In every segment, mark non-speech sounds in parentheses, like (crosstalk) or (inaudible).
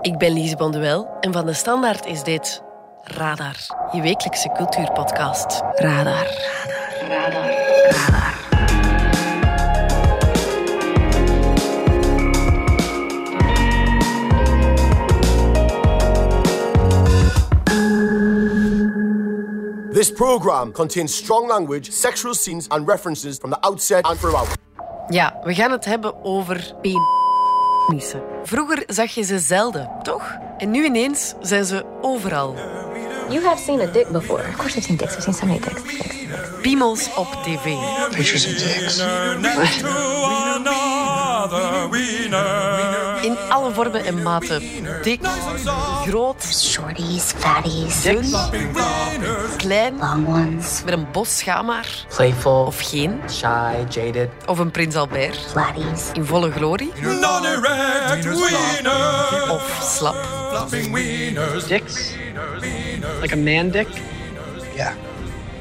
Ik ben Lise Bonduel en van de Standaard is dit Radar, je wekelijkse cultuurpodcast. Radar. Radar. Radar. Radar. This program contains strong language, sexual scenes, and references from the outset and throughout. Ja, we gaan het hebben over Vroeger zag je ze zelden, toch? En nu ineens zijn ze overal. You have seen a dick before. Of course I've seen dicks. I've seen so many dicks. Piemels op tv. Pictures of dicks. In alle vormen en maten. Dik, groot, Shorties, fatties, dun, klein, long ones, met een bos schaamhaar. Playful, Of geen. shy, jaded. Of een prins Albert. flatties. In volle glorie. Of slap. Dicks? Like a man dick? Yeah,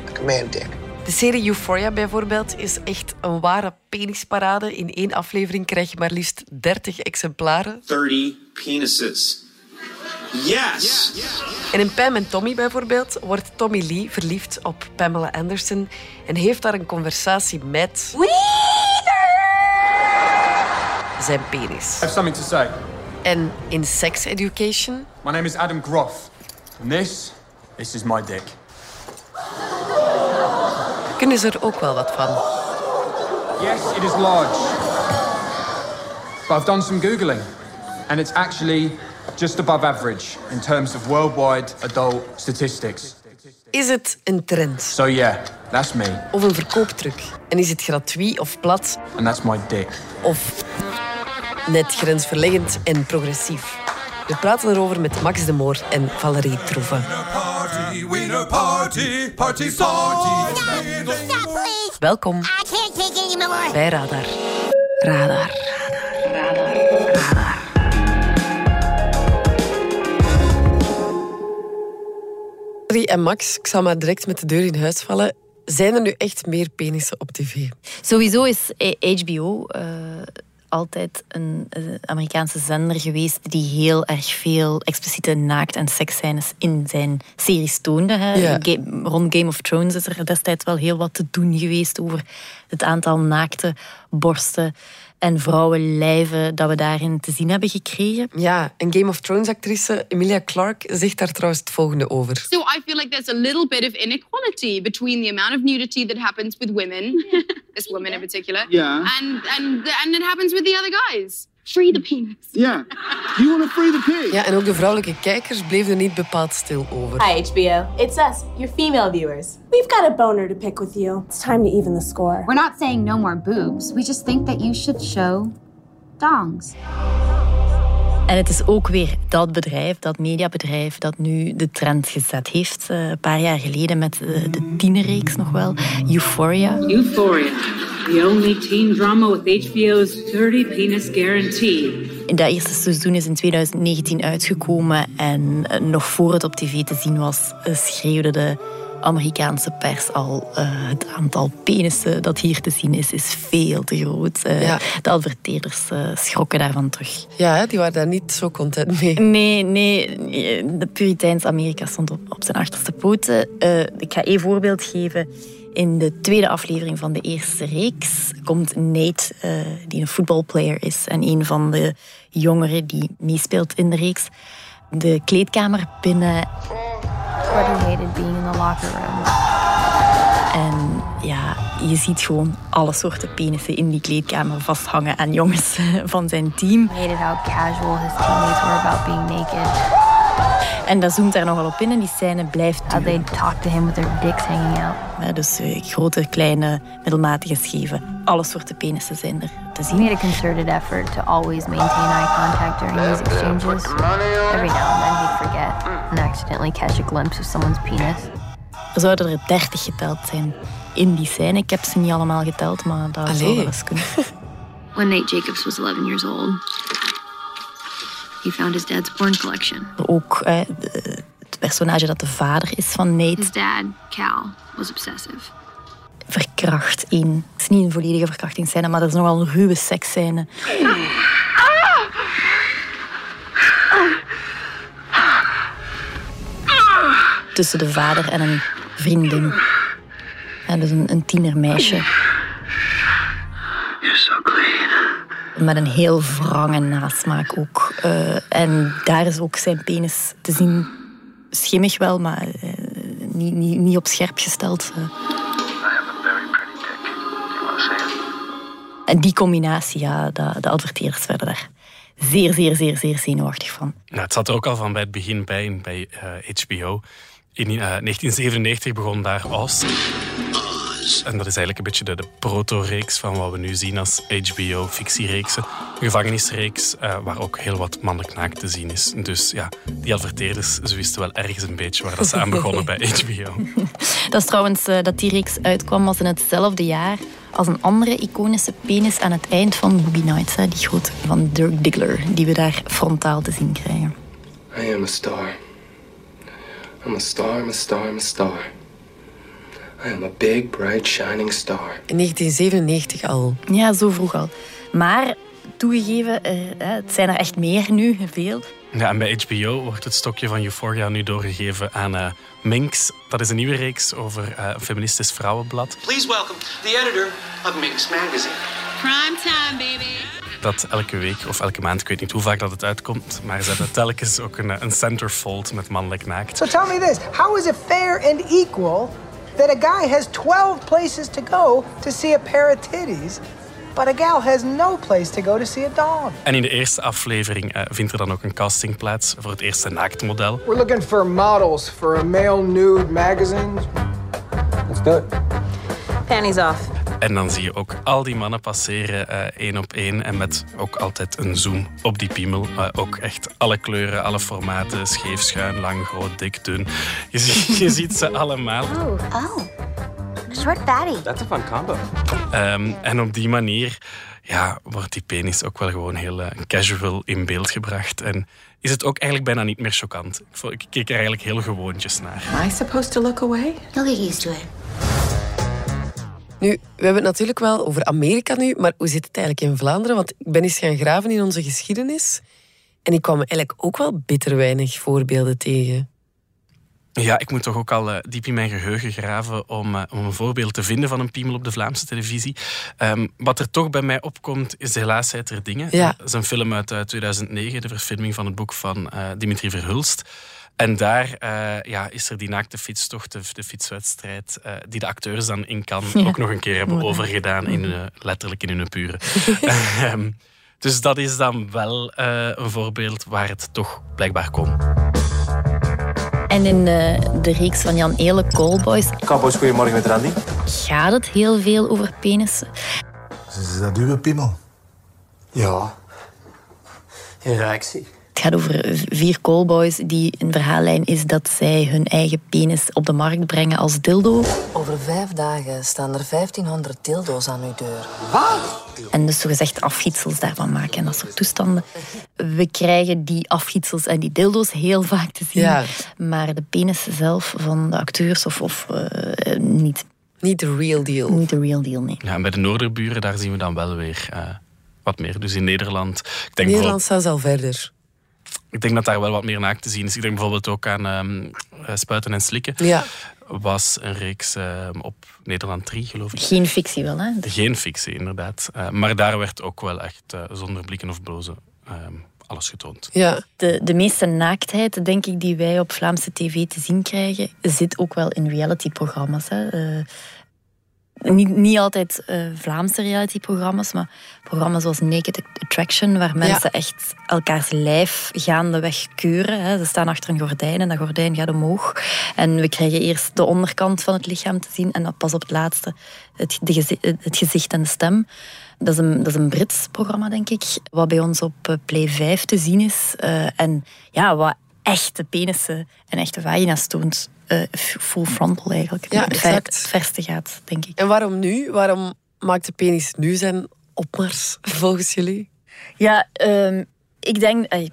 like a man dick. De serie Euphoria bijvoorbeeld is echt een ware penisparade. In één aflevering krijg je maar liefst 30 exemplaren. 30 penises. Yes! En in Pam en Tommy bijvoorbeeld wordt Tommy Lee verliefd op Pamela Anderson en heeft daar een conversatie met zijn penis. I have something to say. En in Sex Education My name is Adam Groff. And this, this is my dick. Kunnen ze er ook wel wat van. Yes, it is large. But I've done some Googling. And it's actually just above average in terms of worldwide adult statistics. Is het een trend So yeah, that's me. of een verkooptruc? En is het gratuit of plat And that's my dick. of net grensverleggend en progressief? We praten erover met Max de Moor en Valerie Troeven. Welkom bij Radar. Radar. Radar. Radar. En Max, ik zal maar direct met de deur in huis vallen. Zijn er nu echt meer penissen op tv? Sowieso is HBO eh, altijd een eh, Amerikaanse zender geweest die heel erg veel expliciete naakt- en seksscènes in zijn series toonde. Hè. Ja. Ga- rond Game of Thrones is er destijds wel heel wat te doen geweest over het aantal naakte borsten en vrouwenlijven dat we daarin te zien hebben gekregen. Ja, een Game of Thrones actrice, Emilia Clarke, zegt daar trouwens het volgende over. So I feel like there's a little bit of inequality between the amount of nudity that happens with women, this woman in particular, Yeah. and and and it happens with the other guys. Free the penis. Yeah. You want to free the pig? Ja, en ook de vrouwelijke kijkers bleven er niet bepaald stil over. Hi, HBO. It's us, your female viewers. We've got a boner to pick with you. It's time to even the score. We're not saying no more boobs. We just think that you should show dongs. En het is ook weer dat bedrijf, dat mediabedrijf, dat nu de trend gezet heeft. eh, een paar jaar geleden met eh, de tienerreeks nog wel, Euphoria. Euphoria, the only teen drama with HBO's 30 penis guarantee. In dat eerste seizoen is in 2019 uitgekomen en eh, nog voor het op tv te zien was, eh, schreeuwde de Amerikaanse pers al eh, het aantal penissen dat hier te zien is, is veel te groot. Ja. De adverteerders schrokken daarvan terug. Ja, hè, die waren daar niet zo content mee. Nee, nee, de Puriteins Amerika stond op, op zijn achterste poten. Ik ga één voorbeeld geven. In de tweede aflevering van de eerste reeks komt Nate, eh, die een voetbalplayer is en een van de jongeren die meespeelt in de reeks, de kleedkamer binnen. Hated being in the locker room. En ja, je ziet gewoon alle soorten penissen in die kleedkamer vasthangen aan jongens (laughs) van zijn team. Hated how casual his teammates were about being naked. En dat zoomt daar nogal op in en die scène blijft they talk to him with their dicks hanging out. Dus eh, grote, kleine, middelmatige, scheve. Alle soorten penissen zijn er te zien. made a concerted effort to always maintain eye contact during these exchanges. Every now and then he'd forget and accidentally catch a glimpse of someone's penis. Er zouden er dertig geteld zijn in die scène. Ik heb ze niet allemaal geteld, maar dat zou wel eens kunnen. (laughs) When Nate Jacobs was 11 years old, He found his dad's porn collection. Ook eh, het personage dat de vader is van Nate. His dad, Cal, was obsessive. Verkracht in. Het is niet een volledige verkrachtingsscène, maar dat is nogal een ruwe seksscène. Tussen de vader en een vriendin. en dus een, een tienermeisje. Je zak. Met een heel wrange nasmaak ook. Eh, en daar is ook zijn penis te zien. Schimmig wel, maar eh, niet, niet, niet op scherp gesteld. eh. En die combinatie, ja, de, de adverteerders werden daar zeer, zeer, zeer, zeer zenuwachtig van. Nou, het zat er ook al van bij het begin bij, bij eh, HBO. In eh, 1997 begon daar Oz. En dat is eigenlijk een beetje de, de proto-reeks van wat we nu zien als HBO-fictiereeksen. Een gevangenisreeks eh, waar ook heel wat mannelijk naakt te zien is. Dus ja, die adverteerders, ze wisten wel ergens een beetje waar dat ze aan begonnen bij (laughs) HBO. Dat is trouwens eh, dat die reeks uitkwam was in hetzelfde jaar als een andere iconische penis aan het eind van Boogie Nights. Hè, die grote van Dirk Diggler, die we daar frontaal te zien krijgen. I am a star. I'm a star, I'm a star, I'm a star. I am a big, bright, shining star. In 1997 al. Ja, zo vroeg al. Maar toegegeven, eh, hè, het zijn er echt meer nu, veel. Ja, en bij HBO wordt het stokje van Euphoria nu doorgegeven aan eh, Minx. Dat is een nieuwe reeks over eh, een feministisch vrouwenblad. Please welcome the editor of Minx Magazine. Prime time, baby. Dat elke week of elke maand, ik weet niet hoe vaak dat het uitkomt, maar ze hebben telkens ook een, een centerfold met mannelijk naakt. So tell me this how is it fair and equal that a guy has 12 places to go to see a pair of titties, but a gal has no place to go to see a dog? En in de eerste aflevering eh, vindt er dan ook een casting plaats voor het eerste naaktmodel. We're looking for models for a male nude magazine. Let's do it. Panties off. En dan zie je ook al die mannen passeren eh, één op één. En met ook altijd een zoom op die piemel. Eh, ook echt alle kleuren, alle formaten. Scheef, schuin, lang, groot, dik, dun. Je, ziet- (laughs) je ziet ze allemaal. Oh, oh. Short fatty. That's a fun combo. Ehm, en op die manier ja, wordt die penis ook wel gewoon heel eh, casual in beeld gebracht. En is het ook eigenlijk bijna niet meer choquant. Ik Ik keek er eigenlijk heel gewoontjes naar. Am I supposed to look away? You'll get used to it. Nu, we hebben het natuurlijk wel over Amerika nu, maar hoe zit het eigenlijk in Vlaanderen? Want ik ben eens gaan graven in onze geschiedenis. En ik kwam eigenlijk ook wel bitter weinig voorbeelden tegen. Ja, ik moet toch ook al eh, diep in mijn geheugen graven om, eh, om een voorbeeld te vinden van een piemel op de Vlaamse televisie. Ehm, wat er toch bij mij opkomt, is de helaasheid der dingen. Ja. Dat is een film uit eh, 2009, de verfilming van het boek van eh, Dimitri Verhulst. En daar eh, ja, is er die naakte fietstocht, de, de fietswedstrijd, eh, die de acteurs dan in Ja. ook nog een keer hebben Mooi. overgedaan, in hun, letterlijk in hun pure. (laughs) Ehm, dus dat is dan wel eh, een voorbeeld waar het toch blijkbaar kon. En in eh, de reeks van Jan Eele, Callboys, Cowboys, goedemorgen met Randy. gaat het heel veel over penissen. Is dat uw piemel? Ja. Een reactie. Het gaat over vier callboys die een verhaallijn is dat zij hun eigen penis op de markt brengen als dildo. Over vijf dagen staan er 1500 dildo's aan uw deur. En dus zogezegd afgietsels daarvan maken en dat soort toestanden. We krijgen die afgietsels en die dildo's heel vaak te zien. Ja. Maar de penis zelf van de acteurs of, of eh, niet. Niet de real deal. Niet de real deal, nee. Ja, en bij de Noorderburen, daar zien we dan wel weer eh, wat meer. Dus in Nederland... Ik denk, Nederland staat al verder. Ik denk dat daar wel wat meer naakt te zien is. Ik denk bijvoorbeeld ook aan ehm, eh, Spuiten en Slikken. Ja. Was een reeks ehm, op Nederland 3, geloof ik. Geen fictie wel, hè? Geen fictie, inderdaad. Eh, maar daar werd ook wel echt eh, zonder blikken of blozen ehm, alles getoond. Ja. De, de meeste naaktheid, denk ik, die wij op Vlaamse tv te zien krijgen, zit ook wel in realityprogramma's. Hè. Eh, niet, niet altijd eh, Vlaamse realityprogramma's, maar programma's zoals Naked Attraction, waar mensen echt elkaars lijf gaandeweg keuren. Hè. Ze staan achter een gordijn en dat gordijn gaat omhoog. En we krijgen eerst de onderkant van het lichaam te zien en dan pas op het laatste het, de gezi- het gezicht en de stem. Dat is, een, dat is een Brits programma, denk ik, wat bij ons op eh, Play 5 te zien is. Eh, en ja, wat echte penissen en echte vagina's toont. Eh, full frontal eigenlijk. Ja, het, ver- exact. het verste gaat, denk ik. En waarom nu? Waarom maakt de penis nu zijn opmars, (laughs) volgens jullie? Ja, ehm, ik denk eh,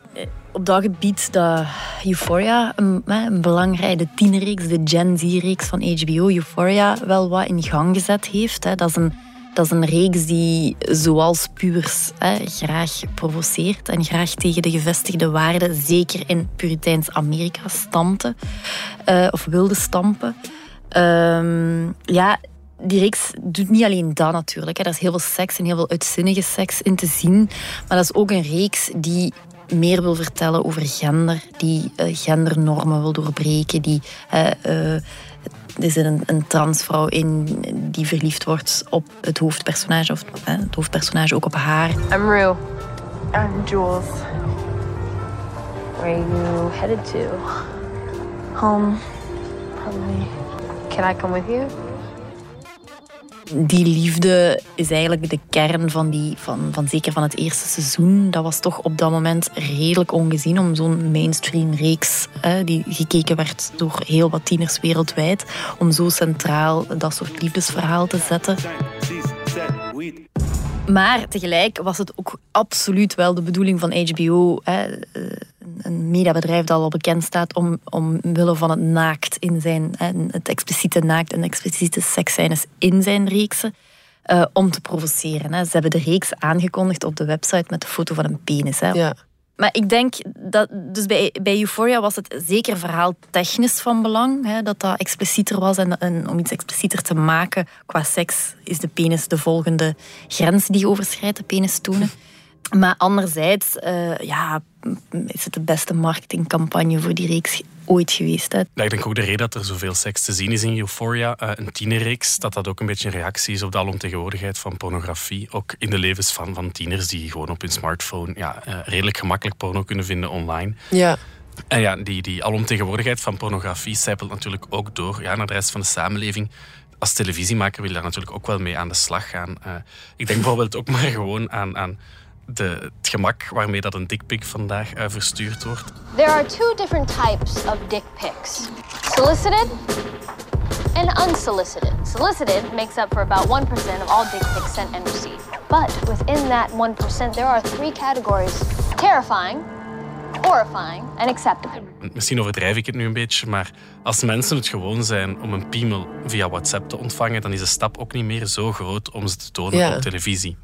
op dat gebied dat Euphoria, een, een belangrijke tienerreeks, de Gen Z-reeks van HBO, Euphoria, wel wat in gang gezet heeft. Hè. Dat is een Dat is een reeks die, zoals Puurs, hè, graag provoceert en graag tegen de gevestigde waarden, zeker in Puriteins Amerika, stampte uh, of wilde stampen. Um, ja, die reeks doet niet alleen dat natuurlijk. Er is heel veel seks en heel veel uitzinnige seks in te zien. Maar dat is ook een reeks die meer wil vertellen over gender, die uh, gendernormen wil doorbreken, die uh, er zit een, een, transvrouw in die verliefd wordt op het hoofdpersonage, of het hoofdpersonage ook op haar. I'm Rue. I'm Jules. Where are you headed to? Home, probably. Can I come with you? Die liefde is eigenlijk de kern van, die, van, van zeker van het eerste seizoen. Dat was toch op dat moment redelijk ongezien om zo'n mainstream reeks die gekeken werd door heel wat tieners wereldwijd, om zo centraal dat soort liefdesverhaal te zetten. Maar tegelijk was het ook absoluut wel de bedoeling van HBO, hè, een mediabedrijf dat al bekend staat om, omwille van het naakt in zijn, hè, het expliciete naakt en expliciete seksscènes in zijn reeksen, uh, om te provoceren. Hè. Ze hebben de reeks aangekondigd op de website met de foto van een penis. Hè. Ja. Maar ik denk dat, dus bij, bij Euphoria was het zeker verhaal technisch van belang. Hè, dat dat explicieter was. En, en, om iets explicieter te maken qua seks is de penis de volgende grens die je overschrijdt, de penis tonen. Maar anderzijds uh, ja, is het de beste marketingcampagne voor die reeks ooit geweest. Hè. Ja, ik denk ook de reden dat er zoveel seks te zien is in Euphoria, uh, een tienerreeks, dat dat ook een beetje een reactie is op de alomtegenwoordigheid van pornografie. Ook in de levens van, van tieners die gewoon op hun smartphone ja, uh, redelijk gemakkelijk porno kunnen vinden online. Ja. En ja, die, die alomtegenwoordigheid van pornografie zijpelt natuurlijk ook door ja, naar de rest van de samenleving als televisiemaker wil je daar natuurlijk ook wel mee aan de slag gaan. Uh, ik denk bijvoorbeeld ook maar gewoon aan, aan de, het gemak waarmee dat een dickpic vandaag uh, verstuurd wordt. There are two different types of dick pics. Solicited and unsolicited. Solicited makes up for about 1% of all dick pics sent and received. But within that 1%, there are three categories. Terrifying, horrifying and acceptable. Misschien overdrijf ik het nu een beetje, maar als mensen het gewoon zijn om een piemel via WhatsApp te ontvangen, dan is de stap ook niet meer zo groot om ze te tonen Ja. op televisie.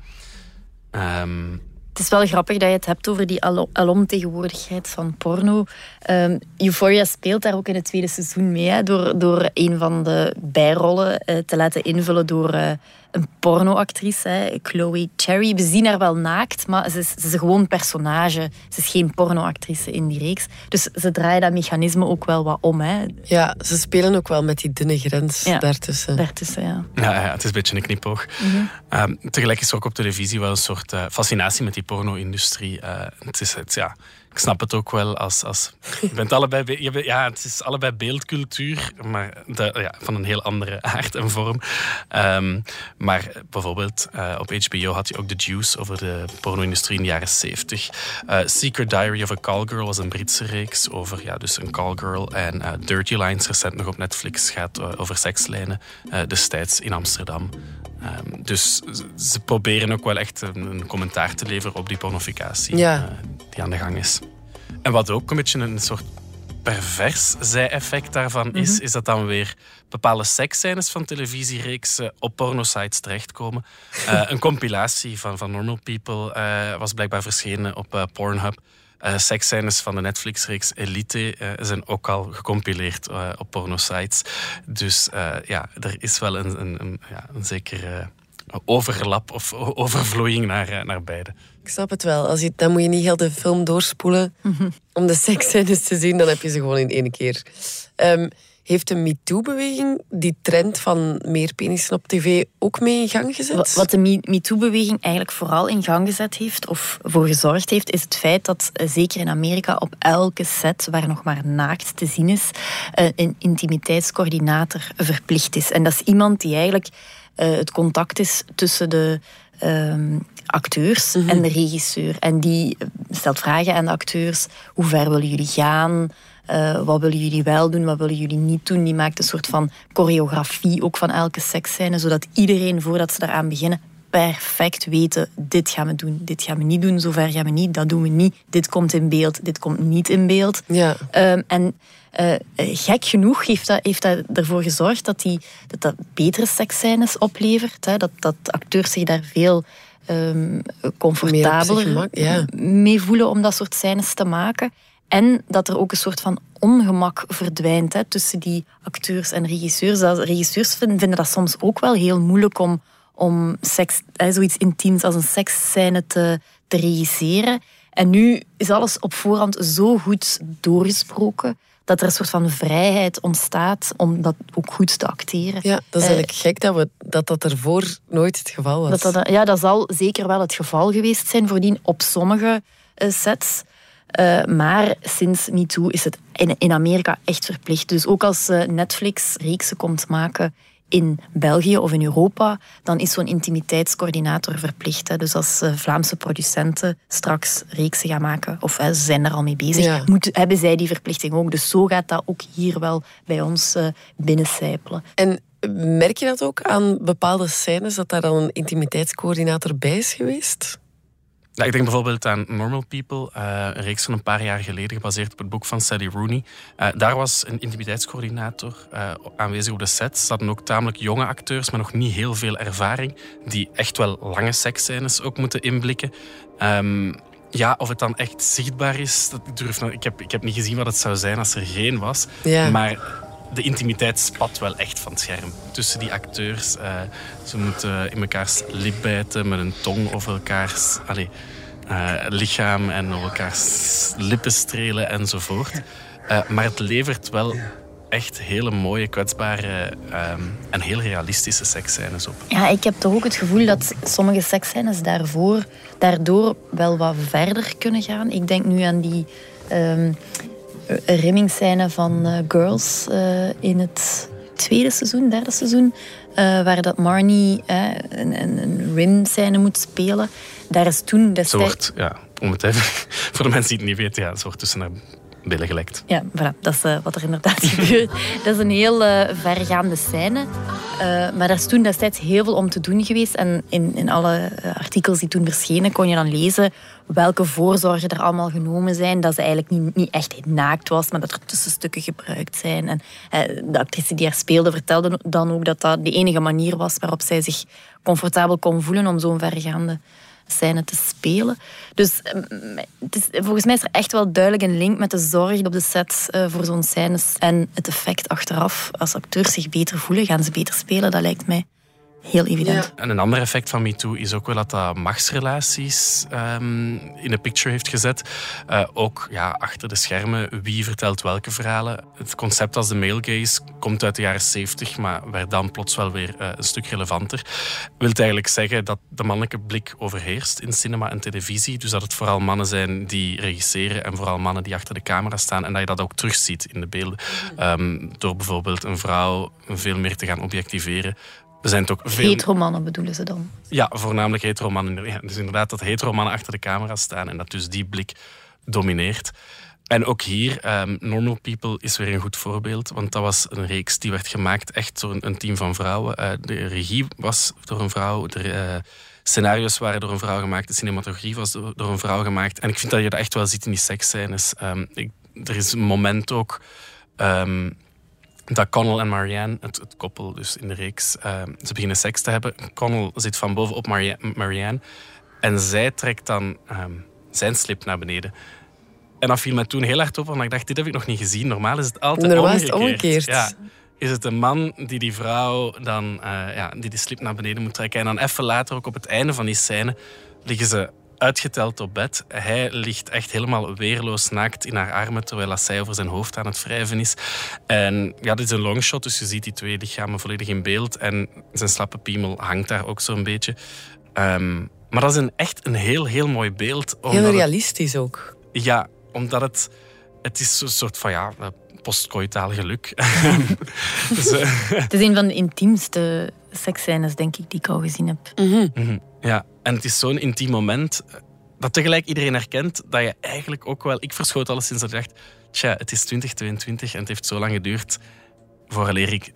Ehm, is wel grappig dat je het hebt over die alo- alomtegenwoordigheid van porno. Ehm, Euphoria speelt daar ook in het tweede seizoen mee. Door, door een van de bijrollen eh, te laten invullen door eh, een pornoactrice, hè, Chloe Cherry. We zien haar wel naakt, maar ze is, ze is gewoon een personage. Ze is geen pornoactrice in die reeks. Dus ze draaien dat mechanisme ook wel wat om. Hè. Ja, ze spelen ook wel met die dunne grens Ja. daartussen. Daartussen, ja. ja, ja, het is een beetje een knipoog. Mhm. Ehm, tegelijk is er ook op televisie wel een soort eh, fascinatie met die porno-industrie. Eh, het is, het, ja, ik snap het ook wel als... als je bent allebei, be- je ja, het is allebei beeldcultuur, maar de, ja, van een heel andere (laughs) aard en vorm. Ehm, maar bijvoorbeeld eh, op HBO had je ook The Juice over de porno-industrie in de jaren 70. Eh, Secret Diary of a Callgirl was een Britse reeks over ja, dus een callgirl. En eh, Dirty Lines, recent nog op Netflix, gaat over sekslijnen destijds in Amsterdam. Ehm, dus ze- proberen ook wel echt een, een commentaar te leveren op die pornificatie Ja. eh, die aan de gang is. En wat ook een beetje een soort pervers zij-effect daarvan is, Mhm. is dat dan weer bepaalde seksscènes van televisiereeksen op pornosites terechtkomen. Eh, een compilatie van, van Normal People eh, was blijkbaar verschenen op Pornhub. Eh seksscènes van de Netflix-reeks Elite eh, zijn ook al gecompileerd eh, op pornosites. Dus eh, ja, er is wel een, een, een, ja, een zekere overlap of overvloeiing naar, naar beide. Ik snap het wel. Als je, dan moet je niet heel de film doorspoelen om de seksscènes te zien. Dan heb je ze gewoon in één keer. Ehm, heeft de MeToo-beweging die trend van meer penissen op tv ook mee in gang gezet? Wat- de Me- MeToo-beweging eigenlijk vooral in gang gezet heeft, of voor gezorgd heeft, is het feit dat eh, zeker in Amerika op elke set waar nog maar naakt te zien is, eh, een intimiteitscoördinator verplicht is. En dat is iemand die eigenlijk eh, het contact is tussen de ehm, acteurs en de regisseur. En die stelt vragen aan de acteurs. Hoe ver willen jullie gaan? Eh, wat willen jullie wel doen, wat willen jullie niet doen? Die maakt een soort van choreografie ook van elke seksscène, zodat iedereen, voordat ze daaraan beginnen, perfect weten, dit gaan we doen, dit gaan we niet doen, zover gaan we niet, dat doen we niet, dit komt in beeld, dit komt niet in beeld. Ja. Ehm, en uh, gek genoeg heeft dat, heeft dat ervoor gezorgd dat, die, dat dat betere seksscènes oplevert. Hè? Dat, dat acteurs zich daar veel um, comfortabeler ja. mee voelen om dat soort scènes te maken. En dat er ook een soort van ongemak verdwijnt hè, tussen die acteurs en regisseurs. Dat, regisseurs vinden, vinden dat soms ook wel heel moeilijk om, om seks, hè, zoiets intiems als een seksscène te, te regisseren. En nu is alles op voorhand zo goed doorgesproken dat er een soort van vrijheid ontstaat om dat ook goed te acteren. Ja, dat is eigenlijk gek dat, we, dat dat ervoor nooit het geval was. Dat dat, ja, dat zal zeker wel het geval geweest zijn voordien op sommige uh, sets. Uh, maar sinds MeToo is het in, in Amerika echt verplicht. Dus ook als uh, Netflix reeksen komt maken in België of in Europa, dan is zo'n intimiteitscoördinator verplicht. Hè. Dus als uh, Vlaamse producenten straks reeksen gaan maken, of ze zijn er al mee bezig, Ja. moet, hebben zij die verplichting ook. Dus zo gaat dat ook hier wel bij ons binnencijpelen. En merk je dat ook aan bepaalde scènes, dat daar dan een intimiteitscoördinator bij is geweest? Ja, ik denk bijvoorbeeld aan Normal People, uh, een reeks van een paar jaar geleden, gebaseerd op het boek van Sally Rooney. Uh, daar was een intimiteitscoördinator uh, aanwezig op de set. Ze hadden ook tamelijk jonge acteurs, maar nog niet heel veel ervaring, die echt wel lange seksscènes ook moeten inblikken. Um, ja, of het dan echt zichtbaar is, dat ik, durf, ik, heb, ik heb niet gezien wat het zou zijn als er geen was. Ja. Maar de intimiteit spat wel echt van het scherm. Tussen die acteurs. Uh, ze moeten in elkaars lip bijten met een tong over elkaars allez, uh, lichaam en elkaars lippen strelen enzovoort. Uh, maar het levert wel echt hele mooie, kwetsbare um, en heel realistische seksscènes op. Ja, ik heb toch ook het gevoel dat sommige seksscènes daarvoor, daardoor wel wat verder kunnen gaan. Ik denk nu aan die... Um, rimmingsscène van uh, Girls uh, in het tweede seizoen, derde seizoen, waar dat Marnie een, een, een rimscène moet spelen. Daar is toen destijds... Soort, ja, om het even (laughs) voor de mensen die het niet weten, ja, een soort tussen haar billen gelekt. Ja, voilà, dat is wat er inderdaad (laughs) gebeurt. Dat is een heel vergaande scène. maar daar is toen destijds heel veel om te doen geweest. En in, in alle artikels die toen verschenen kon je dan lezen welke voorzorgen er allemaal genomen zijn. Dat ze eigenlijk niet, niet echt naakt was, maar dat er tussenstukken gebruikt zijn. En eh, de actrice die haar speelde vertelde dan ook dat dat de enige manier was waarop zij zich comfortabel kon voelen om zo'n vergaande scène te spelen. Dus eh, is, volgens mij is er echt wel duidelijk een link met de zorg op de set uh, voor zo'n scènes en het effect achteraf. Als acteurs zich beter voelen, gaan ze beter spelen. Dat lijkt mij heel evident. Ja. En een ander effect van MeToo is ook wel dat dat machtsrelaties um, in de picture heeft gezet. Uh, ook ja, achter de schermen, wie vertelt welke verhalen. Het concept als de male gaze komt uit de jaren 70, maar werd dan plots wel weer uh, een stuk relevanter. Wil eigenlijk zeggen dat de mannelijke blik overheerst in cinema en televisie. Dus dat het vooral mannen zijn die regisseren en vooral mannen die achter de camera staan. En dat je dat ook terugziet in de beelden. Um, door bijvoorbeeld een vrouw veel meer te gaan objectiveren. Er zijn toch veel... Heteromannen bedoelen ze dan? Ja, voornamelijk heteromannen. Ja, dus inderdaad dat heteromannen achter de camera staan en dat dus die blik domineert. En ook hier, um, Normal People is weer een goed voorbeeld. Want dat was een reeks die werd gemaakt echt door een, een team van vrouwen. Uh, de regie was door een vrouw. De uh, scenario's waren door een vrouw gemaakt. De cinematografie was door, door, een vrouw gemaakt. En ik vind dat je dat echt wel ziet in die seksscènes. Um, ik, er is een moment ook... Um, dat Connell en Marianne, het, het, koppel dus in de reeks, uh, ze beginnen seks te hebben. Connell zit van boven op Maria Marianne en zij trekt dan um, zijn slip naar beneden. En dat viel me toen heel hard op, want ik dacht, dit heb ik nog niet gezien. Normaal is het altijd Normaal omgekeerd. Is het omgekeerd. Ja. Is het een man die die vrouw dan, uh, ja, die die slip naar beneden moet trekken. En dan even later, ook op het einde van die scène, liggen ze uitgeteld op bed. Hij ligt echt helemaal weerloos naakt in haar armen, terwijl zij over zijn hoofd aan het wrijven is. En ja, dit is een longshot, dus je ziet die twee lichamen volledig in beeld. En zijn slappe piemel hangt daar ook zo'n beetje. Um, maar dat is een, echt een heel, heel mooi beeld. Heel realistisch het, ook. Ja, omdat het... Het is zo'n soort van, ja, postcoitaal geluk. (laughs) dus, uh, het is een van de intiemste seksscènes, denk ik, die ik al gezien heb. Mm -hmm. Mm -hmm. Ja, en het is zo'n intiem moment dat tegelijk iedereen herkent dat je eigenlijk ook wel... Ik verschoot alles sinds dat ik dacht, tja, het is 2022 en het heeft zo lang geduurd vooraleer ik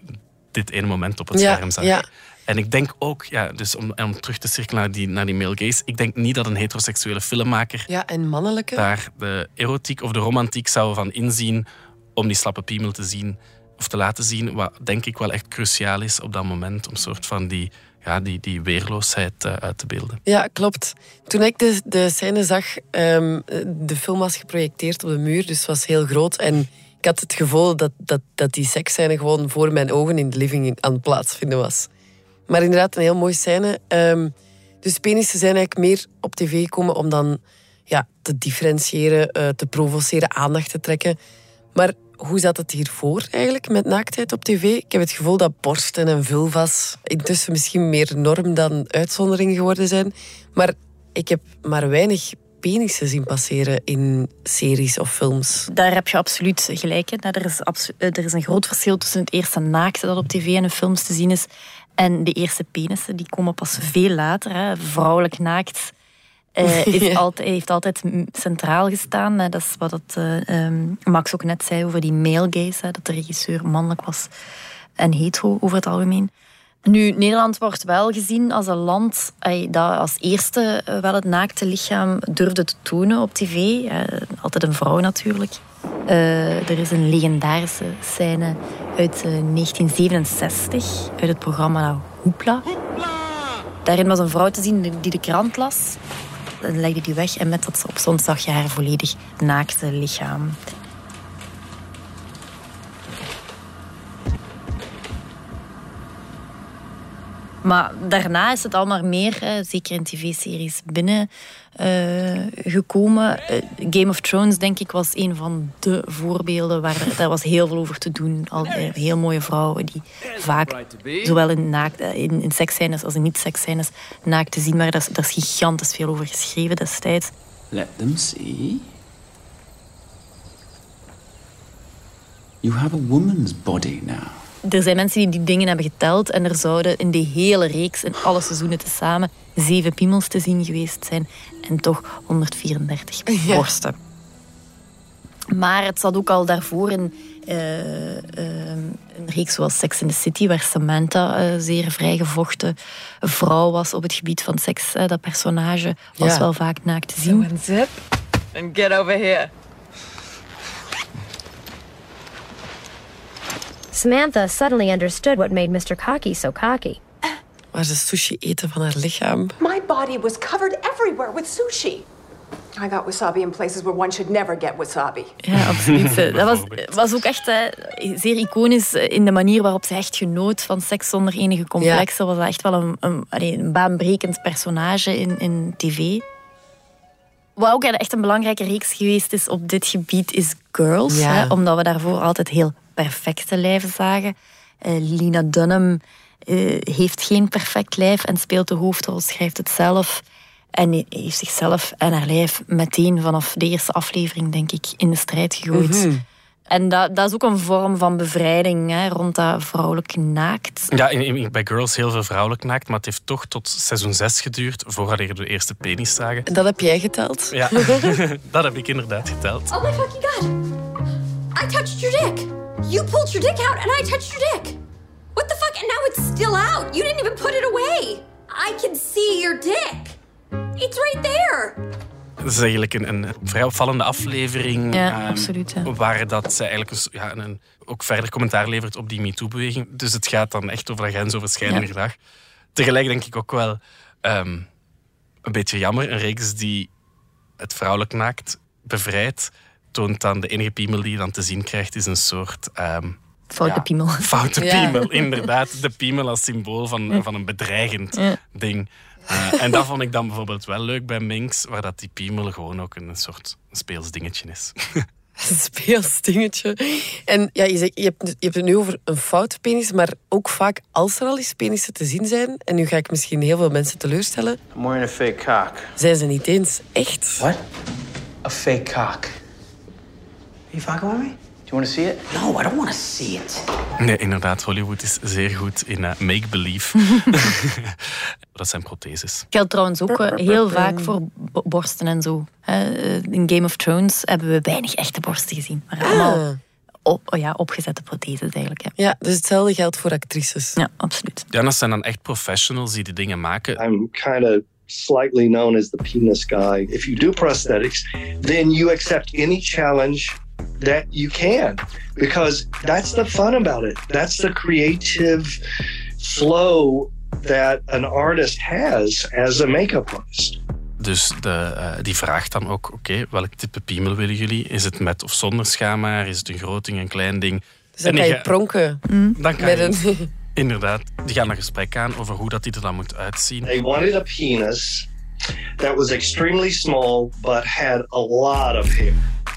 dit ene moment op het ja, scherm zag. Ja. En ik denk ook, ja, dus om, om terug te cirkelen naar die, naar die male gaze, ik denk niet dat een heteroseksuele filmmaker Ja, en mannelijke. daar de erotiek of de romantiek zou van inzien om die slappe piemel te zien of te laten zien, wat denk ik wel echt cruciaal is op dat moment om soort van die, ja, die, die weerloosheid eh, uit te beelden. Ja, klopt. Toen ik de, de scène zag, ehm, de film was geprojecteerd op de muur, dus was heel groot. En ik had het gevoel dat, dat, dat die seksscène gewoon voor mijn ogen in de living aan het plaatsvinden was. Maar inderdaad, een heel mooie scène. Ehm, dus penissen zijn eigenlijk meer op tv gekomen om dan ja, te differentiëren, eh, te provoceren, aandacht te trekken. Maar hoe zat het hiervoor eigenlijk met naaktheid op tv? Ik heb het gevoel dat borsten en vulva's intussen misschien meer norm dan uitzondering geworden zijn. Maar ik heb maar weinig penissen zien passeren in series of films. Daar heb je absoluut gelijk in. Er is, eh, er is een groot verschil tussen het eerste naakte dat op tv en in films te zien is en de eerste penissen. Die komen pas veel later. Hè. Vrouwelijk naakt eh, (laughs) is Ja. altijd, heeft altijd centraal gestaan. hè. Dat is wat het, eh, ehm, Max ook net zei over die male gaze. hè, dat de regisseur mannelijk was en hetero over het algemeen. Nu, Nederland wordt wel gezien als een land dat als eerste eh, wel het naakte lichaam durfde te tonen op tv. Eh, altijd een vrouw natuurlijk. Eh, er is een legendarische scène uit eh, 1967 uit het programma Hoepla. Daarin was een vrouw te zien die de krant las. Dan legde die weg en met dat ze opstond zag je haar volledig naakte lichaam. Maar daarna is het al maar meer, zeker in tv-series, binnengekomen. Gekomen. Eh, Game of Thrones, denk ik, was een van de voorbeelden. Waar, daar was heel veel over te doen. Al, eh, heel mooie vrouwen die vaak, zowel in, naakt, eh, in, in seksscènes als in niet-seksscènes, naakt te zien. Maar daar is gigantisch veel over geschreven destijds. Let them see. You have a woman's body now. Er zijn mensen die die dingen hebben geteld en er zouden in de hele reeks, in alle seizoenen tezamen, zeven piemels te zien geweest zijn en toch 134 Ja. borsten. Maar het zat ook al daarvoor in eh, eh, een reeks zoals Sex in the City, waar Samantha een zeer vrijgevochten vrouw was op het gebied van seks. Dat personage was Ja. wel vaak naakt te zien. Zip and get over here. Samantha suddenly understood what made Mr. Cocky so cocky. Waar ze sushi eten van haar lichaam. My body was covered everywhere with sushi. I got wasabi in places where one should never get wasabi. Ja, absoluut. (laughs) Dat was, was ook echt eh, zeer iconisch eh, in de manier waarop ze echt genoot van seks zonder enige complexen. Was dat echt wel een, een, een baanbrekend personage in, in tv. Wat ook echt een belangrijke reeks geweest is op dit gebied is Girls. Ja. Hè, omdat we daarvoor altijd heel perfecte lijven zagen. Eh, Lina Dunham eh, heeft geen perfect lijf en speelt de hoofdrol, schrijft het zelf. En heeft zichzelf en haar lijf meteen vanaf de eerste aflevering, denk ik, in de strijd gegooid. Mhm. En dat, dat is ook een vorm van bevrijding hè, rond dat vrouwelijk naakt. Ja, in, in- bij Girls heel veel vrouwelijk naakt, maar het heeft toch tot seizoen 6 geduurd voordat we de eerste penis zagen. En dat heb jij geteld? Ja, (laughs) (laughs) dat heb ik inderdaad geteld. Oh my fucking god! I touched your dick! You pulled your dick out and I touched your dick! What the fuck? And now it's still out! You didn't even put it away! I can see your dick! It's right there! Dat is eigenlijk een, een vrij opvallende aflevering. Ja, ehm, absoluut, ja. Waar dat zij eigenlijk een, ja, een- ook verder commentaar levert op die MeToo-beweging. Dus het gaat dan echt over dat grensoverschrijdende Ja. gedrag. Tegelijk denk ik ook wel ehm, een beetje jammer. Een reeks die het vrouwelijk naakt bevrijdt, toont dan de enige piemel die je dan te zien krijgt, is een soort... ehm, Foute ja, piemel. Foute Ja. piemel, inderdaad. De piemel als symbool van, Ja. van een bedreigend Ja. ding. Eh, en dat vond ik dan bijvoorbeeld wel leuk bij Minx, waar dat die piemel gewoon ook een soort speels dingetje is. (laughs) Een speels dingetje. En ja, je, zegt, je, hebt, je hebt het nu over een foute penis, maar ook vaak als er al eens penissen te zien zijn, en nu ga ik misschien heel veel mensen teleurstellen, I'm wearing a fake cock. zijn ze niet eens echt. What? A fake cock. Are you fucking with me? Do you want to see it? No, I don't want to see it. Nee, inderdaad, Hollywood is zeer goed in eh, make-believe. (laughs) dat zijn protheses. Geldt trouwens ook eh, heel vaak voor bo- borsten en zo. hè. Eh, In Game of Thrones hebben we weinig echte borsten gezien. Maar allemaal op, oh ja, opgezette protheses eigenlijk. Ja. Ja, dus hetzelfde geldt voor actrices. Ja, absoluut. Ja, dat zijn dan echt professionals die die dingen maken. I'm kind of slightly known as the penis guy. If you do prosthetics, then you accept any challenge that you can because that's the fun about it. That's the creative flow that an artist has as a makeup artist. Dus de, eh, die vraagt dan ook, oké, welk type piemel willen jullie? Is het met of zonder schaamhaar? Is het een groot ding, een klein ding? Dus dan En kan je pronken. Dan kan Met je, een... (laughs) inderdaad, die gaan een gesprek aan over hoe dat die er dan moet uitzien. They wanted a penis that was extremely small but had a lot of hair.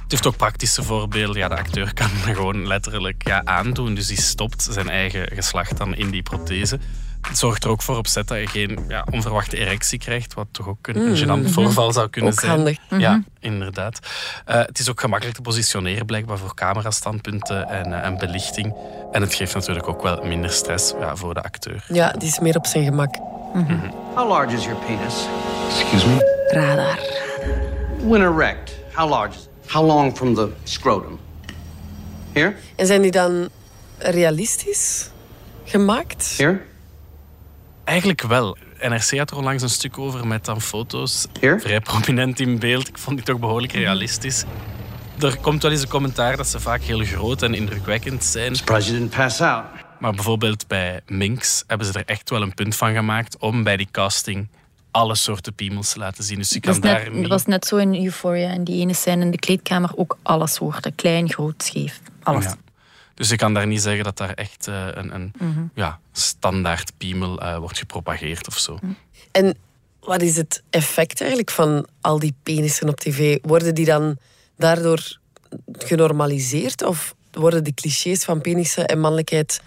Het heeft ook praktische voorbeelden. Ja, de acteur kan hem (laughs) gewoon letterlijk ja, aandoen. Dus die stopt zijn eigen geslacht dan in die prothese. Het zorgt er ook voor op set dat je geen ja, onverwachte erectie krijgt, wat toch ook een, een Mm, gênant mhm. voorval zou kunnen Ook zijn. handig. Ja, Mhm. inderdaad. Eh, het is ook gemakkelijk te positioneren, blijkbaar voor camerastandpunten en, eh, en belichting. En het geeft natuurlijk ook wel minder stress ja, voor de acteur. Ja, die is meer op zijn gemak. How large is your penis? Excuse me? Radar. When erect, how large is it? How long from the scrotum? Here? En zijn die dan realistisch gemaakt? Here? Eigenlijk wel. NRC had er onlangs een stuk over met dan foto's. Hier? Vrij prominent in beeld. Ik vond die toch behoorlijk realistisch. Er komt wel eens een commentaar dat ze vaak heel groot en indrukwekkend zijn. President pass out. Maar bijvoorbeeld bij Minx hebben ze er echt wel een punt van gemaakt om bij die casting alle soorten piemels te laten zien. Dus je kan daar net, niet... dat was net zo in Euphoria. In die ene scène in de kleedkamer ook alle soorten. Klein, groot, scheef. Alles. Ja. Dus je kan daar niet zeggen dat daar echt eh, een, een Mhm. ja, standaard piemel eh, wordt gepropageerd of zo. En wat is het effect eigenlijk van al die penissen op tv? Worden die dan daardoor genormaliseerd? Of worden de clichés van penissen en mannelijkheid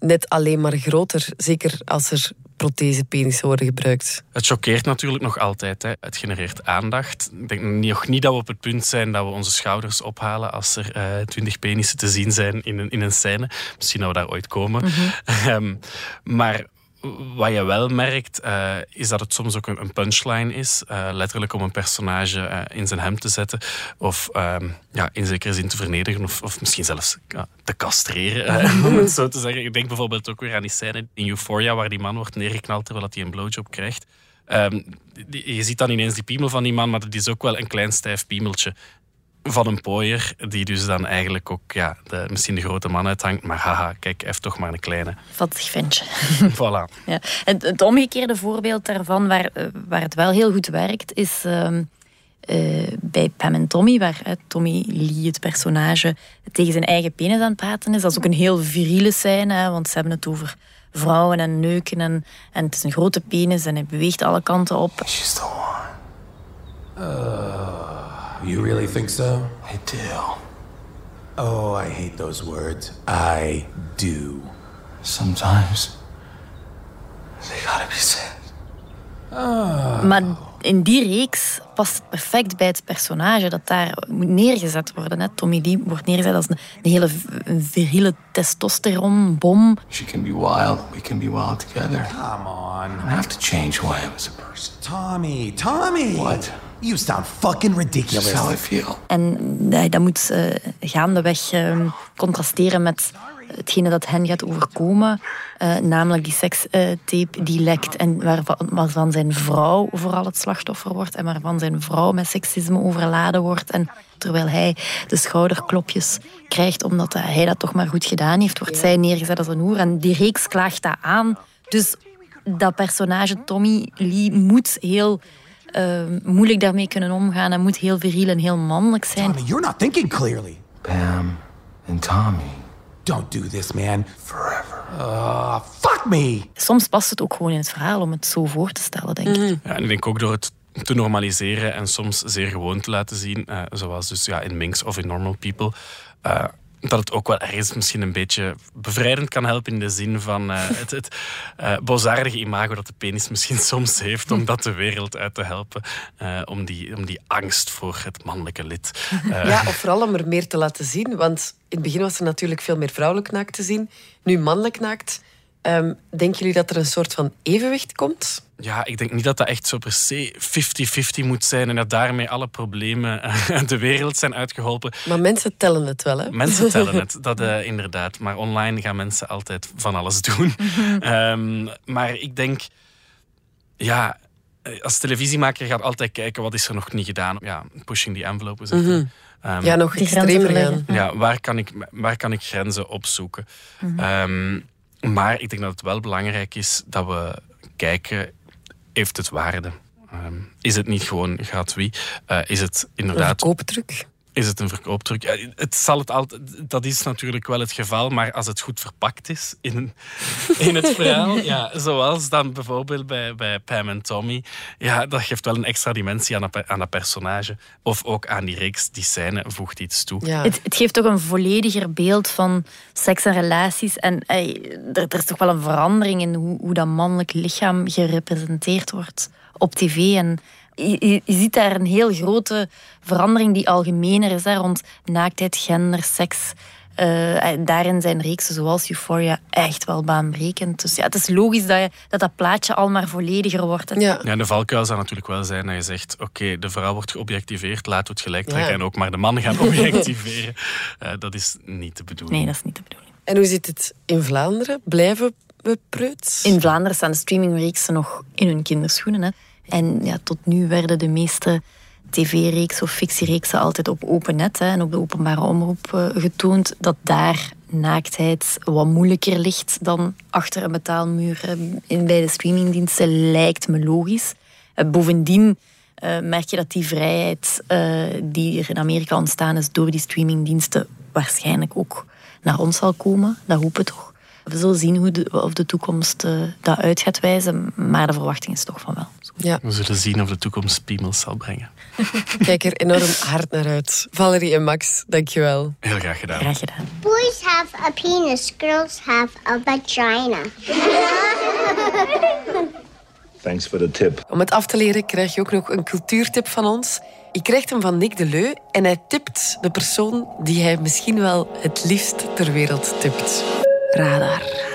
net alleen maar groter? Zeker als er prothesepenissen worden gebruikt. Het choqueert natuurlijk nog altijd. Hè. Het genereert aandacht. Ik denk nog niet dat we op het punt zijn dat we onze schouders ophalen als er eh, twintig penissen te zien zijn in een, in een scène. Misschien dat we daar ooit komen. (laughs) Ehm, maar wat je wel merkt, eh, is dat het soms ook een, punchline is. eh, letterlijk om een personage eh, in zijn hemd te zetten. Of ehm, ja, in zekere zin te vernederen. Of, of misschien zelfs te castreren, (laughs) om het zo te zeggen. Ik denk bijvoorbeeld ook weer aan die scène in Euphoria... waar die man wordt neergeknald terwijl hij een blowjob krijgt. Ehm, die- je ziet dan ineens die piemel van die man, maar dat is ook wel een klein stijf piemeltje van een pooier, die dus dan eigenlijk ook ja, de, misschien de grote man uithangt. Maar haha, kijk, heeft toch maar een kleine. Vattig ventje. (laughs) voilà. Ja. Het, het omgekeerde voorbeeld daarvan, waar, eh, waar het wel heel goed werkt, is ehm, eh, bij Pam en Tommy, waar eh, Tommy Lee, het personage, tegen zijn eigen penis aan het praten is. Dat is ook een heel viriele scène, hè, want ze hebben het over vrouwen en neuken. En, en het is een grote penis en hij beweegt alle kanten op. You really think so? I do. Oh, I hate those words. I do. Sometimes they gotta be said. Ah. Maar in die reeks past het perfect bij het personage dat daar moet neergezet worden. Hè. Tommy Lee wordt neergezet als een, een hele v- een viriele testosteronbom. She can be wild. We can be wild together. Come on. I have to change who I am as a person. Tommy, Tommy! What? You sound fucking ridiculous. That's how I feel. En eh, dat moet eh, gaandeweg eh, contrasteren met hetgene dat hen gaat overkomen. eh, namelijk die sekstape die lekt en waarvan, waarvan zijn vrouw vooral het slachtoffer wordt. En waarvan zijn vrouw met seksisme overladen wordt. En terwijl hij de schouderklopjes krijgt omdat hij dat toch maar goed gedaan heeft, wordt zij neergezet als een hoer. En die reeks klaagt dat aan. Dus dat personage Tommy Lee moet heel eh, moeilijk daarmee kunnen omgaan. Hij moet heel viriel en heel mannelijk zijn. Tommy, you're not thinking clearly. Pam and Tommy. Don't do this, man. Forever. Uh, fuck me! Soms past het ook gewoon in het verhaal om het zo voor te stellen, denk ik. Ja, en ik denk ook door het te normaliseren en soms zeer gewoon te laten zien, eh, zoals dus ja, in Minx of in Normal People, eh, dat het ook wel ergens misschien een beetje bevrijdend kan helpen in de zin van eh, (laughs) het, het eh, boosaardige imago dat de penis misschien (laughs) soms heeft om dat de wereld uit te helpen. eh, om, die, om die angst voor het mannelijke lid. Ja, of vooral om er meer te laten zien. Want in het begin was er natuurlijk veel meer vrouwelijk naakt te zien. Nu mannelijk naakt. Ehm, denken jullie dat er een soort van evenwicht komt? Ja, ik denk niet dat dat echt zo per se 50-50 moet zijn en dat daarmee alle problemen uit de wereld zijn uitgeholpen. Maar mensen tellen het wel, hè? Mensen tellen (laughs) het, dat uh, inderdaad. Maar online gaan mensen altijd van alles doen. um, (laughs) maar ik denk, ja, als televisiemaker gaat altijd kijken wat is er nog niet gedaan. Ja, pushing the envelope. Mm -hmm. um, ja, nog extremer gaan. Ja, waar kan ik, waar kan ik grenzen opzoeken? Mm -hmm. Maar ik denk dat het wel belangrijk is dat we kijken, heeft het waarde? Um, is het niet gewoon gratuit? Uh, is het inderdaad... Een koopdruk? Is het een verkoopdruk? Ja, het zal het altijd, dat is natuurlijk wel het geval, maar als het goed verpakt is in, in het verhaal, (laughs) ja, zoals dan bijvoorbeeld bij, bij Pam en Tommy, ja, dat geeft wel een extra dimensie aan dat, aan dat personage. Of ook aan die reeks, die scène voegt iets toe. Ja. Het, het, geeft toch een vollediger beeld van seks en relaties. En ey, er, er, is toch wel een verandering in hoe, hoe dat mannelijk lichaam gerepresenteerd wordt op tv. En je, je, ziet daar een heel grote verandering die algemener is hè, rond naaktheid, gender, seks. Uh, daarin zijn reeksen zoals Euphoria echt wel baanbrekend. Dus ja, het is logisch dat je, dat, dat plaatje al maar vollediger wordt. Ja. ja, de valkuil zou natuurlijk wel zijn dat je zegt oké, okay, de vrouw wordt geobjectiveerd, laten we het gelijk trekken ja. en ook maar de man gaan (laughs) objectiveren. uh, dat is niet de bedoeling. Nee, dat is niet de bedoeling. En hoe zit het in Vlaanderen? Blijven we preuts? In Vlaanderen staan de streamingreeksen nog in hun kinderschoenen. Hè. En ja, tot nu werden de meeste tv-reeksen of fictiereeksen altijd op open net en op de openbare omroep uh, getoond. Dat daar naaktheid wat moeilijker ligt dan achter een betaalmuur in, bij de streamingdiensten, lijkt me logisch. Uh, bovendien merk je dat die vrijheid die er in Amerika ontstaan is door die streamingdiensten waarschijnlijk ook naar ons zal komen. Dat hopen we toch. We zullen zien hoe of de toekomst dat uit gaat wijzen, maar de verwachting is toch van wel. Ja. We zullen zien of de toekomst piemels zal brengen. (laughs) Kijk er enorm hard naar uit. Valerie en Max, dankjewel. Heel graag gedaan. Graag gedaan. Boys have a penis, girls have a vagina. (laughs) Thanks for the tip. Om het af te leren krijg je ook nog een cultuurtip van ons. Je krijgt hem van Nick de Leu en hij tipt de persoon die hij misschien wel het liefst ter wereld tipt. Radar.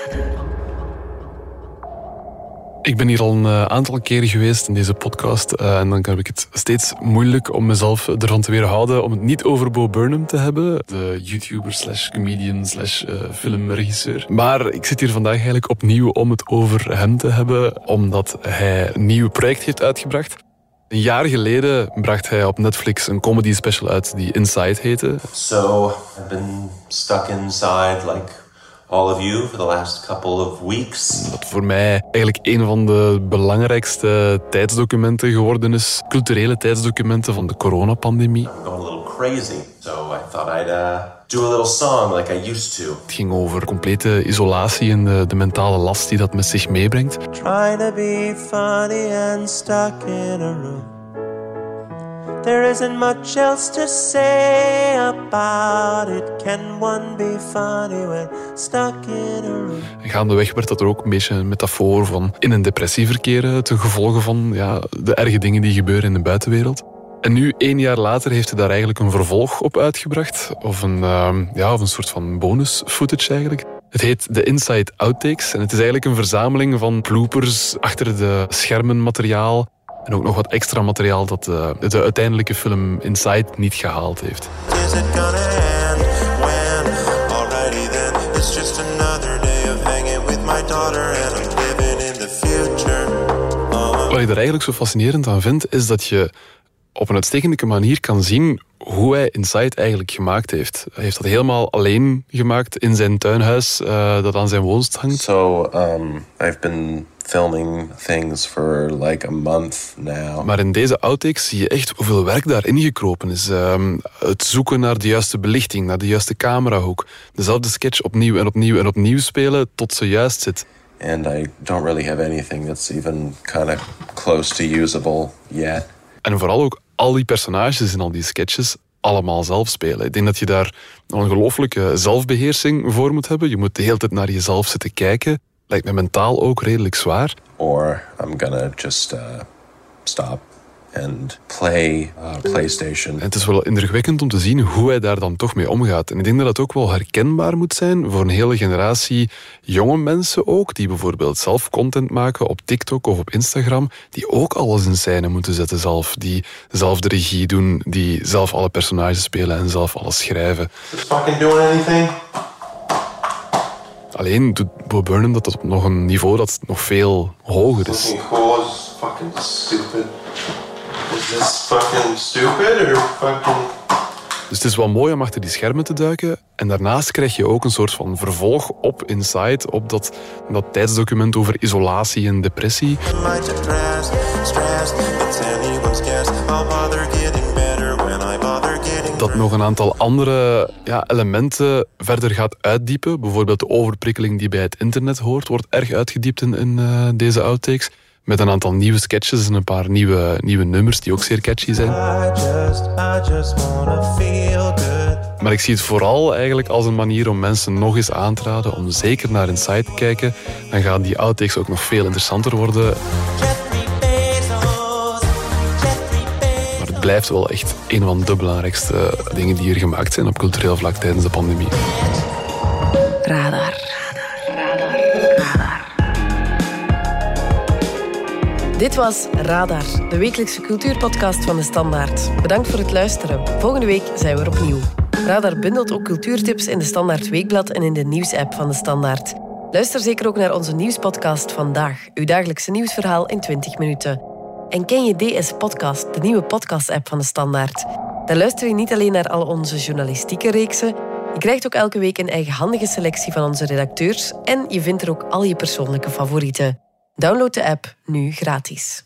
Ik ben hier al een aantal keren geweest in deze podcast. Uh, en dan heb ik het steeds moeilijk om mezelf ervan te weerhouden om het niet over Bo Burnham te hebben. De YouTuber slash comedian slash uh, filmregisseur. Maar ik zit hier vandaag eigenlijk opnieuw om het over hem te hebben. Omdat hij een nieuw project heeft uitgebracht. Een jaar geleden bracht hij op Netflix een comedy special uit die Inside heette. So, I've been stuck inside like all of you for the last couple of weeks. Dat voor mij eigenlijk een van de belangrijkste tijdsdocumenten geworden is. Culturele tijdsdocumenten van de coronapandemie. I'm going a little crazy, so I thought I'd uh, do a little song like I used to. Het ging over complete isolatie en de, de mentale last die dat met zich meebrengt. Trying to be funny and stuck in a room. There isn't much else to say about it. Can one be funny when stuck in a room? Gaandeweg werd dat er ook een beetje een metafoor van in een depressie verkeren ten gevolge van ja, de erge dingen die gebeuren in de buitenwereld. En nu, één jaar later, heeft hij daar eigenlijk een vervolg op uitgebracht. Of een, uh, ja, of een soort van bonus footage eigenlijk. Het heet The Inside Outtakes en het is eigenlijk een verzameling van bloopers achter de schermen materiaal en ook nog wat extra materiaal dat uh, de uiteindelijke film Inside niet gehaald heeft. Uh-huh. Wat ik er eigenlijk zo fascinerend aan vind, is dat je op een uitstekende manier kan zien hoe hij Inside eigenlijk gemaakt heeft. Hij heeft dat helemaal alleen gemaakt in zijn tuinhuis uh, dat aan zijn woonst hangt. So, um, I've been filming things for like a month now. Maar in deze outtakes zie je echt hoeveel werk daarin gekropen is. Um, het zoeken naar de juiste belichting, naar de juiste camerahoek. Dezelfde sketch opnieuw en opnieuw en opnieuw spelen tot ze juist zit. And I don't really have anything that's even kind of close to usable yet. En vooral ook al die personages in al die sketches allemaal zelf spelen. Ik denk dat je daar een ongelooflijke zelfbeheersing voor moet hebben. Je moet de hele tijd naar jezelf zitten kijken. Lijkt me mentaal ook redelijk zwaar. Or I'm gonna just uh, stop and play uh, PlayStation. En het is wel indrukwekkend om te zien hoe hij daar dan toch mee omgaat. En ik denk dat het ook wel herkenbaar moet zijn voor een hele generatie jonge mensen ook, die bijvoorbeeld zelf content maken op TikTok of op Instagram, die ook alles in scène moeten zetten zelf, die zelf de regie doen, die zelf alle personages spelen en zelf alles schrijven. Fucking doing anything? Alleen doet Bo Burnham dat op nog een niveau dat nog veel hoger is. Fucking stupid. Is this fucking stupid or fucking... Dus het is wel mooi om achter die schermen te duiken. En daarnaast krijg je ook een soort van vervolg op Inside, op dat, dat tijdsdocument over isolatie en depressie. Dat nog een aantal andere ja, elementen verder gaat uitdiepen. Bijvoorbeeld de overprikkeling die bij het internet hoort, wordt erg uitgediept in, in eh, deze outtakes. Met een aantal nieuwe sketches en een paar nieuwe, nieuwe nummers die ook zeer catchy zijn. I just, I just wanna feel good. Maar ik zie het vooral eigenlijk als een manier om mensen nog eens aan te raden om zeker naar Inside te kijken. Dan gaan die outtakes ook nog veel interessanter worden. Blijft wel echt een van de belangrijkste dingen die hier gemaakt zijn op cultureel vlak tijdens de pandemie. Radar. Dit was Radar, de wekelijkse cultuurpodcast van de Standaard. Bedankt voor het luisteren. Volgende week zijn we er opnieuw. Radar bundelt ook cultuurtips in de Standaard Weekblad en in de nieuwsapp van de Standaard. Luister zeker ook naar onze nieuwspodcast Vandaag, uw dagelijkse nieuwsverhaal in 20 minuten. En ken je DS Podcast, de nieuwe podcast-app van de Standaard? Daar luister je niet alleen naar al onze journalistieke reeksen, je krijgt ook elke week een eigenhandige selectie van onze redacteurs en je vindt er ook al je persoonlijke favorieten. Download de app nu gratis.